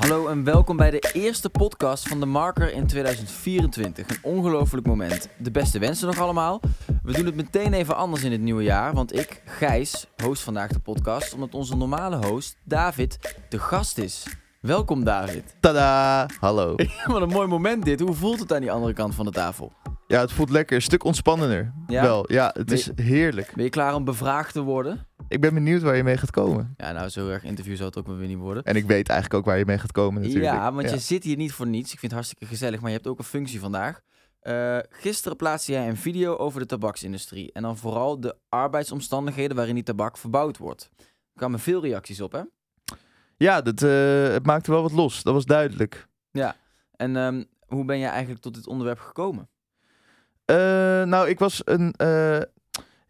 Hallo en welkom bij de eerste podcast van de Marker in 2024. Een ongelooflijk moment. De beste wensen nog allemaal. We doen het meteen even anders in het nieuwe jaar, want ik, Gijs, host vandaag de podcast, omdat onze normale host, David, de gast is. Welkom David. Tada! Hallo. Wat een mooi moment dit. Hoe voelt het aan die andere kant van de tafel? Ja, het voelt lekker. Een stuk ontspannender. Ja? Wel, ja, het Ben is heerlijk. Ben je klaar om bevraagd te worden? Ik ben benieuwd waar je mee gaat komen. Ja, nou, zo erg interview zou het ook weer niet worden. En ik weet eigenlijk ook waar je mee gaat komen natuurlijk. Ja, want je zit hier niet voor niets. Ik vind het hartstikke gezellig, maar je hebt ook een functie vandaag. Eh, gisteren plaatste jij een video over de tabaksindustrie. En dan vooral de arbeidsomstandigheden waarin die tabak verbouwd wordt. Er kwamen veel reacties op, hè? Ja, dat, eh, het maakte wel wat los. Dat was duidelijk. En ehm, hoe ben jij eigenlijk tot dit onderwerp gekomen? Eh, nou, ik was een...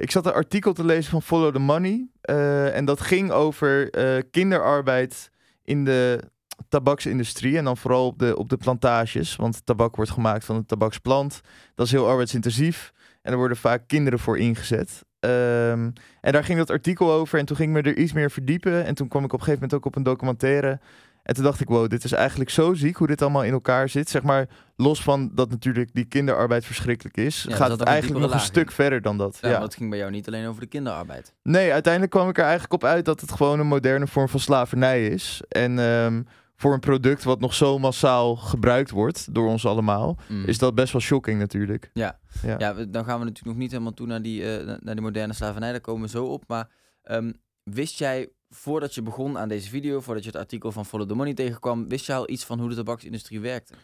ik zat een artikel te lezen van Follow the Money. eh, en dat ging over eh, kinderarbeid in de tabaksindustrie. En dan vooral op de, op de plantages. Want tabak wordt gemaakt van een tabaksplant. Dat is heel arbeidsintensief. En er worden vaak kinderen voor ingezet. Ehm, en daar ging dat artikel over. En toen ging ik me er iets meer verdiepen. En toen kwam ik op een gegeven moment ook op een documentaire. En toen dacht ik, wow, dit is eigenlijk zo ziek hoe dit allemaal in elkaar zit. Zeg maar, los van dat natuurlijk die kinderarbeid verschrikkelijk is, gaat ook het eigenlijk nog een stuk verder dan dat. Ja, Ja, het ging bij jou niet alleen over de kinderarbeid. Nee, uiteindelijk kwam ik er eigenlijk op uit dat het gewoon een moderne vorm van slavernij is. En ehm, voor een product wat nog zo massaal gebruikt wordt door ons allemaal, Mm. is dat best wel shocking natuurlijk. Ja. Ja. Dan gaan we natuurlijk nog niet helemaal toe naar die, eh, naar die moderne slavernij. Daar komen we zo op. Maar ehm, wist jij, voordat je begon aan deze video, voordat je het artikel van Follow the Money tegenkwam, wist je al iets van hoe de tabaksindustrie werkte?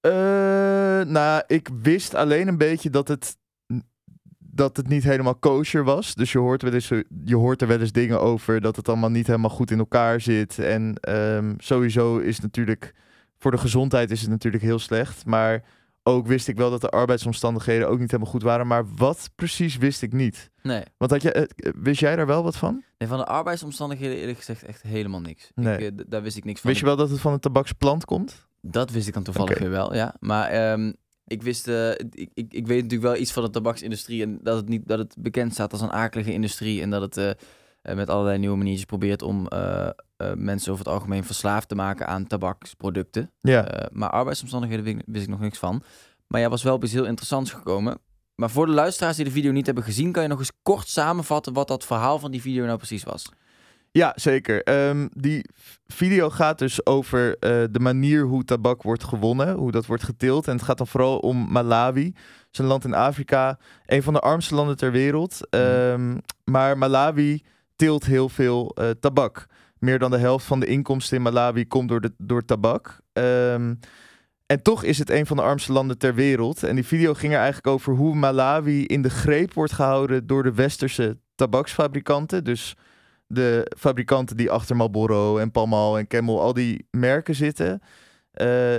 Eh, nou, ik wist alleen een beetje dat het, dat het niet helemaal kosher was. Dus je hoort, wel eens, je hoort er wel eens dingen over dat het allemaal niet helemaal goed in elkaar zit. En ehm, sowieso is natuurlijk, voor de gezondheid is het natuurlijk heel slecht. Maar ook wist ik wel dat de arbeidsomstandigheden ook niet helemaal goed waren. Maar wat precies wist ik niet. Nee. Want had je, eh, wist jij daar wel wat van? nee, van de arbeidsomstandigheden eerlijk gezegd echt helemaal niks. Nee. Ik, eh, daar wist ik niks van. Wist je wel dat het van een tabaksplant komt? Dat wist ik dan toevallig weer wel, ja. Maar ehm, ik wist, eh, ik, ik, ik weet natuurlijk wel iets van de tabaksindustrie en dat het niet dat het bekend staat als een akelige industrie en dat het met allerlei nieuwe maniertjes probeert om eh, mensen over het algemeen verslaafd te maken aan tabaksproducten. Ja. Eh, maar arbeidsomstandigheden wist ik, nog niks van. Maar jij was wel op iets heel interessants gekomen. Maar voor de luisteraars die de video niet hebben gezien, kan je nog eens kort samenvatten wat dat verhaal van die video nou precies was. Ja, zeker. Ehm, die video gaat dus over eh, de manier hoe tabak wordt gewonnen, hoe dat wordt geteeld. En het gaat dan vooral om Malawi. Het is een land in Afrika, een van de armste landen ter wereld. Ehm, maar Malawi teelt heel veel eh, tabak. Meer dan de helft van de inkomsten in Malawi komt door, de, door tabak. Ehm, en toch is het een van de armste landen ter wereld. En die video ging er eigenlijk over hoe Malawi in de greep wordt gehouden door de westerse tabaksfabrikanten. Dus de fabrikanten die achter Marlboro en Palmal en Camel, al die merken zitten, eh,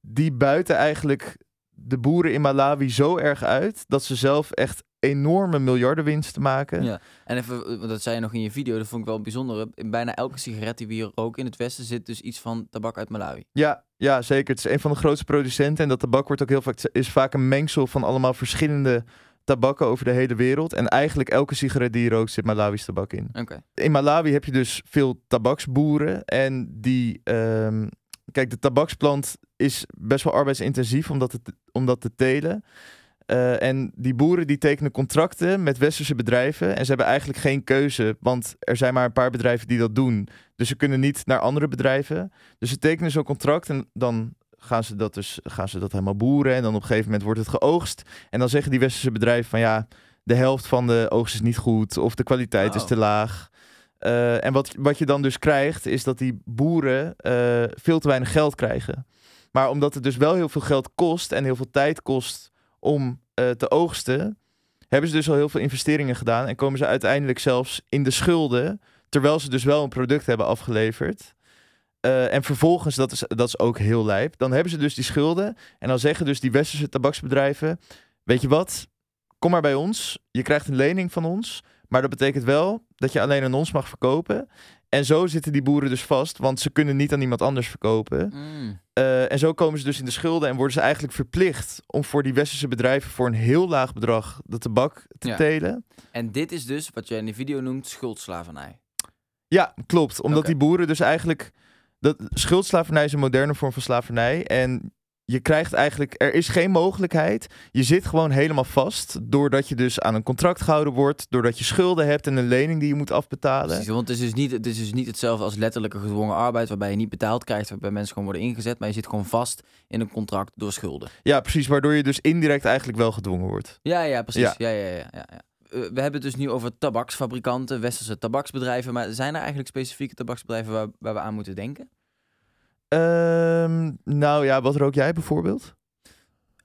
die buiten eigenlijk de boeren in Malawi zo erg uit dat ze zelf echt enorme miljardenwinsten maken. Ja. En even, eh, dat zei je nog in je video, dat vond ik wel bijzonder. In bijna elke sigaret die we hier roken in het Westen zit dus iets van tabak uit Malawi. Ja, ja, zeker. Het is een van de grootste producenten en dat tabak wordt ook heel vaak is vaak een mengsel van allemaal verschillende tabakken over de hele wereld. En eigenlijk elke sigaret die je rookt zit Malawi's tabak in. Oké. in Malawi heb je dus veel tabaksboeren. En die. ehm, kijk, de tabaksplant is best wel arbeidsintensief om dat te, om dat te telen. Eh, en die boeren die tekenen contracten met westerse bedrijven. En ze hebben eigenlijk geen keuze, want er zijn maar een paar bedrijven die dat doen. Dus ze kunnen niet naar andere bedrijven. Dus ze tekenen zo'n contract en dan gaan ze, dat dus, gaan ze dat helemaal boeren. En dan op een gegeven moment wordt het geoogst. En dan zeggen die westerse bedrijven van ja, de helft van de oogst is niet goed. Of de kwaliteit is te laag. Eh, en wat, wat je dan dus krijgt, is dat die boeren eh, veel te weinig geld krijgen. Maar omdat het dus wel heel veel geld kost en heel veel tijd kost om eh, te oogsten, hebben ze dus al heel veel investeringen gedaan en komen ze uiteindelijk zelfs in de schulden, terwijl ze dus wel een product hebben afgeleverd. En vervolgens, dat is, dat is ook heel lijp, dan hebben ze dus die schulden en dan zeggen dus die westerse tabaksbedrijven, weet je wat, kom maar bij ons, je krijgt een lening van ons, maar dat betekent wel dat je alleen aan ons mag verkopen. En zo zitten die boeren dus vast, want ze kunnen niet aan iemand anders verkopen. Mm. Eh, en zo komen ze dus in de schulden en worden ze eigenlijk verplicht om voor die westerse bedrijven voor een heel laag bedrag de tabak te Ja. telen. En dit is dus wat jij in de video noemt schuldslavernij. Ja, klopt. Omdat die boeren dus eigenlijk dat, schuldslavernij is een moderne vorm van slavernij. En je krijgt eigenlijk, er is geen mogelijkheid. Je zit gewoon helemaal vast. Doordat je dus aan een contract gehouden wordt. Doordat je schulden hebt en een lening die je moet afbetalen. Precies, want het is, dus niet, het is dus niet hetzelfde als letterlijke gedwongen arbeid, waarbij je niet betaald krijgt, waarbij mensen gewoon worden ingezet, maar je zit gewoon vast in een contract door schulden. Ja, precies. Waardoor je dus indirect eigenlijk wel gedwongen wordt. Ja, ja, precies. Ja. Ja. Ja, ja, ja, ja. Eh, we hebben het dus nu over tabaksfabrikanten, westerse tabaksbedrijven, maar zijn er eigenlijk specifieke tabaksbedrijven waar, waar we aan moeten denken? Ehm, nou ja, wat rook jij bijvoorbeeld?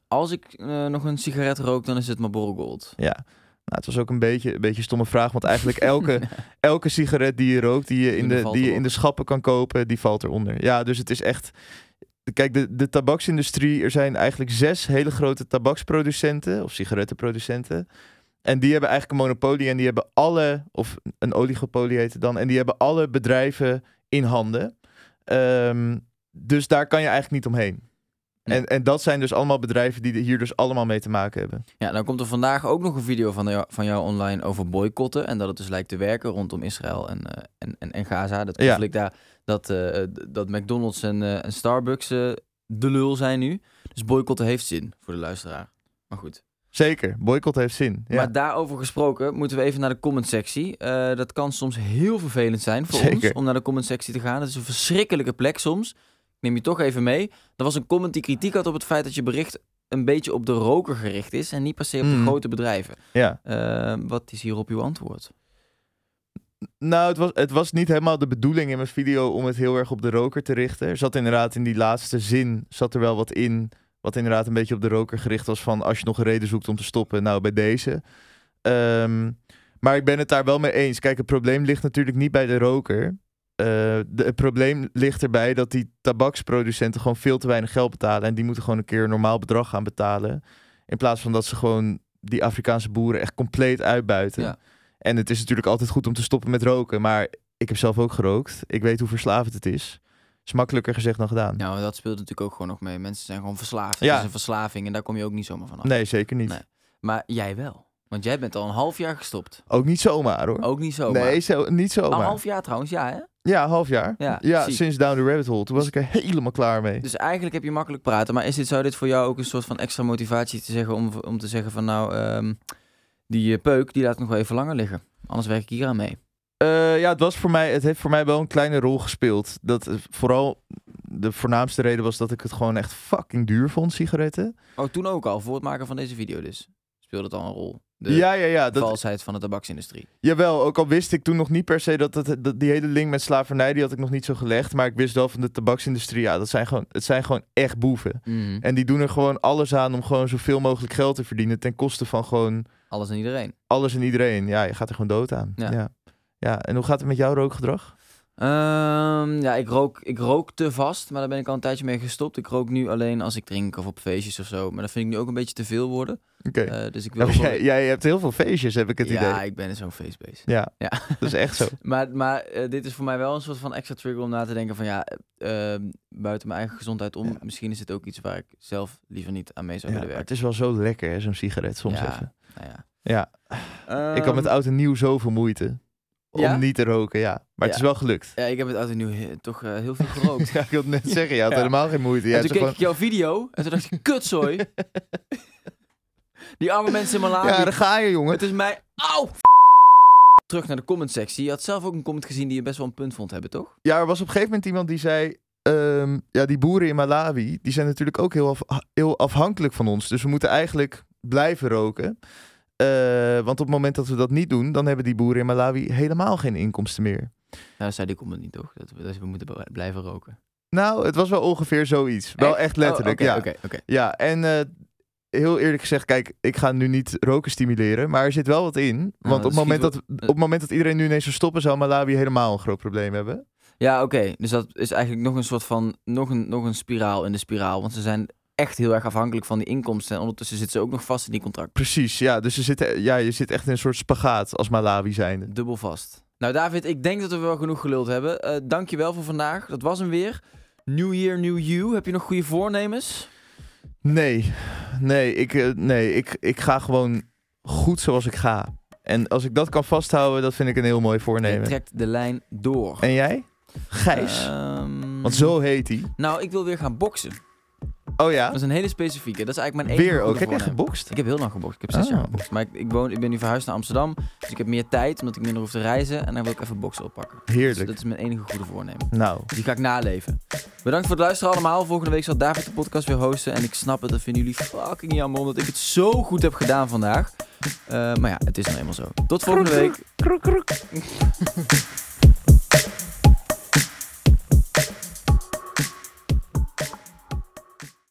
Als ik eh, nog een sigaret rook, dan is het Marlboro Gold. Ja. Nou, het was ook een beetje, een beetje een stomme vraag, want eigenlijk elke, elke sigaret die je rookt, die je in, de, die je in de schappen kan kopen, die valt eronder. Ja, dus het is echt... Kijk, de, de tabaksindustrie, er zijn eigenlijk zes hele grote tabaksproducenten of sigarettenproducenten. En die hebben eigenlijk een monopolie en die hebben alle, of een oligopolie heet het dan, en die hebben alle bedrijven in handen. Ehm, dus daar kan je eigenlijk niet omheen. En, en dat zijn dus allemaal bedrijven die hier dus allemaal mee te maken hebben. Ja, dan komt er vandaag ook nog een video van jou, van jou online over boycotten. En dat het dus lijkt te werken rondom Israël en, eh, en, en, en Gaza. Dat Ja. conflict daar, dat, eh, d- dat McDonald's en, eh, en Starbucks eh, de lul zijn nu. Dus boycotten heeft zin voor de luisteraar. Maar goed. Zeker, boycott heeft zin. Ja. Maar daarover gesproken moeten we even naar de comment-sectie. Eh, dat kan soms heel vervelend zijn voor Zeker. ons om naar de comment-sectie te gaan. Het is een verschrikkelijke plek soms. Neem je toch even mee. Er was een comment die kritiek had op het feit dat je bericht een beetje op de roker gericht is en niet per se op de Mhm. grote bedrijven. ja. Eh, wat is hierop uw antwoord? Nou, het was, het was niet helemaal de bedoeling in mijn video om het heel erg op de roker te richten. Er zat inderdaad in die laatste zin, zat er wel wat in, wat inderdaad een beetje op de roker gericht was van als je nog een reden zoekt om te stoppen, nou bij deze. Ehm, maar ik ben het daar wel mee eens. Kijk, het probleem ligt natuurlijk niet bij de roker. Eh, de, het probleem ligt erbij dat die tabaksproducenten gewoon veel te weinig geld betalen. En die moeten gewoon een keer een normaal bedrag gaan betalen. In plaats van dat ze gewoon die Afrikaanse boeren echt compleet uitbuiten. Ja. En het is natuurlijk altijd goed om te stoppen met roken. Maar ik heb zelf ook gerookt. Ik weet hoe verslavend het is. Is makkelijker gezegd dan gedaan. Nou, dat speelt natuurlijk ook gewoon nog mee. Mensen zijn gewoon verslaafd. Ja. Het is een verslaving en daar kom je ook niet zomaar van af. Nee, zeker niet. Nee. Maar jij wel. Want jij bent al een half jaar gestopt. Ook niet zomaar hoor. Ook niet zomaar. nee, zo, niet zomaar. Een half jaar trouwens, ja hè? Ja, half jaar. Ja, Ja, sinds Down the Rabbit Hole. Toen was ik er helemaal klaar mee. Dus eigenlijk heb je makkelijk praten. Maar is dit, zou dit voor jou ook een soort van extra motivatie te zeggen om, om te zeggen van nou, ehm, die eh, peuk, die laat nog wel even langer liggen. Anders werk ik hier aan mee. Eh, ja, het, was voor mij, het heeft voor mij wel een kleine rol gespeeld. Dat eh, vooral de voornaamste reden was dat ik het gewoon echt fucking duur vond, sigaretten. Oh, toen ook al, voor het maken van deze video dus. Speelde het al een rol. De ja, ja, ja. Dat, valsheid van de tabaksindustrie. Jawel, ook al wist ik toen nog niet per se dat, dat die hele link met slavernij, die had ik nog niet zo gelegd. Maar ik wist wel van de tabaksindustrie, ja, dat zijn gewoon, het zijn gewoon echt boeven. Mhm. En die doen er gewoon alles aan om gewoon zoveel mogelijk geld te verdienen ten koste van gewoon Alles en iedereen. alles en iedereen. Ja, je gaat er gewoon dood aan. Ja. Ja. ja. en hoe gaat het met jouw rookgedrag? Ehm, ja, ik rook, ik rook te vast, maar daar ben ik al een tijdje mee gestopt. Ik rook nu alleen als ik drink of op feestjes of zo. Maar dat vind ik nu ook een beetje te veel worden. Oké. Eh, dus ik Ja, wil... jij, jij hebt heel veel feestjes, heb ik het ja, idee. ik ben zo'n feestbeest. Ja, Ja. dat is echt zo. Maar, maar eh, dit is voor mij wel een soort van extra trigger om na te denken van ja, eh, eh, buiten mijn eigen gezondheid om, Ja. misschien is het ook iets waar ik zelf liever niet aan mee zou Ja, willen maar het werken. is wel zo lekker, zo'n sigaret soms Ja. even. Nou ja. Ja, ik had met Ehm, oud en nieuw zoveel moeite om niet te roken, ja. Maar het is wel gelukt. Ja, ik heb het nieuw he- toch eh, heel veel gerookt. Ja, ik wilde net zeggen, je had helemaal geen moeite. en toen keek ik jouw video en toen dacht ik, kutzooi. Die arme mensen in Malawi. Ja, daar ga je, jongen. Het is mij... Auw! Terug naar de comment sectie. Je had zelf ook een comment gezien die je best wel een punt vond hebben, toch? Ja, er was op een gegeven moment iemand die zei... ehm, ja, die boeren in Malawi, die zijn natuurlijk ook heel, af- heel afhankelijk van ons. Dus we moeten eigenlijk blijven roken. Eh, want op het moment dat we dat niet doen, dan hebben die boeren in Malawi helemaal geen inkomsten meer. Nou, zei die comment niet, toch? Dat we, dat we moeten blijven roken. Nou, het was wel ongeveer zoiets. Wel echt letterlijk, Oh, ja. Ja, en eh, heel eerlijk gezegd, kijk, ik ga nu niet roken stimuleren, maar er zit wel wat in. Want dat op, het moment dat, op het moment dat iedereen nu ineens zou stoppen, zou Malawi helemaal een groot probleem hebben. Ja, oké. Dus dat is eigenlijk nog een soort van... Nog een, nog een spiraal in de spiraal. Want ze zijn echt heel erg afhankelijk van die inkomsten. En ondertussen zitten ze ook nog vast in die contract. Precies, ja. Dus je zit, ja, je zit echt in een soort spagaat als Malawi zijnde. Dubbel vast. Nou, David, ik denk dat we wel genoeg geluld hebben. Eh dankjewel voor vandaag. Dat was hem weer. New Year, New You. Heb je nog goede voornemens? Nee, nee, ik, eh, nee ik, ik ga gewoon goed zoals ik ga. En als ik dat kan vasthouden, dat vind ik een heel mooi Je voornemen. trekt de lijn door. En jij? Gijs? Ehm, Want zo heet hij. Nou, ik wil weer gaan boksen. Oh ja? Dat is een hele specifieke. Dat is eigenlijk mijn enige Weer ook. Heb je gebokst? Ik heb heel lang gebokst. Ik heb zes Oh. jaar gebokst. Maar ik, ik, woon, ik ben nu verhuisd naar Amsterdam. Dus ik heb meer tijd, omdat ik minder hoef te reizen. En dan wil ik even boksen oppakken. Dus Heerlijk. dat is mijn enige goede voornemen. Nou, Die ga ik naleven. Bedankt voor het luisteren allemaal. Volgende week zal David de podcast weer hosten. En ik snap het, dat vinden jullie fucking jammer. Omdat ik het zo goed heb gedaan vandaag. Eh, maar ja, het is nou eenmaal zo. Tot volgende week. kroek, kroek.